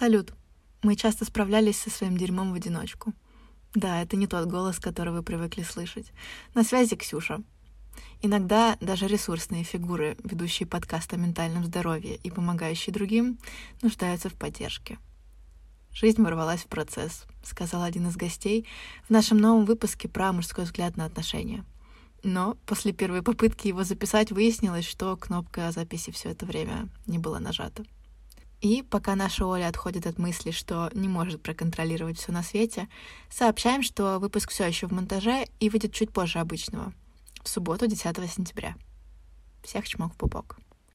Салют. Мы часто справлялись со своим дерьмом в одиночку. Да, это не тот голос, который вы привыкли слышать. На связи Ксюша. Иногда даже ресурсные фигуры, ведущие подкаст о ментальном здоровье и помогающие другим, нуждаются в поддержке. Жизнь ворвалась в процесс, сказал один из гостей в нашем новом выпуске про мужской взгляд на отношения. Но после первой попытки его записать выяснилось, что кнопка записи все это время не была нажата. И пока наша Оля отходит от мысли, что не может проконтролировать все на свете, сообщаем, что выпуск все еще в монтаже и выйдет чуть позже обычного, в субботу, 10 сентября. Всех чмок в пупок.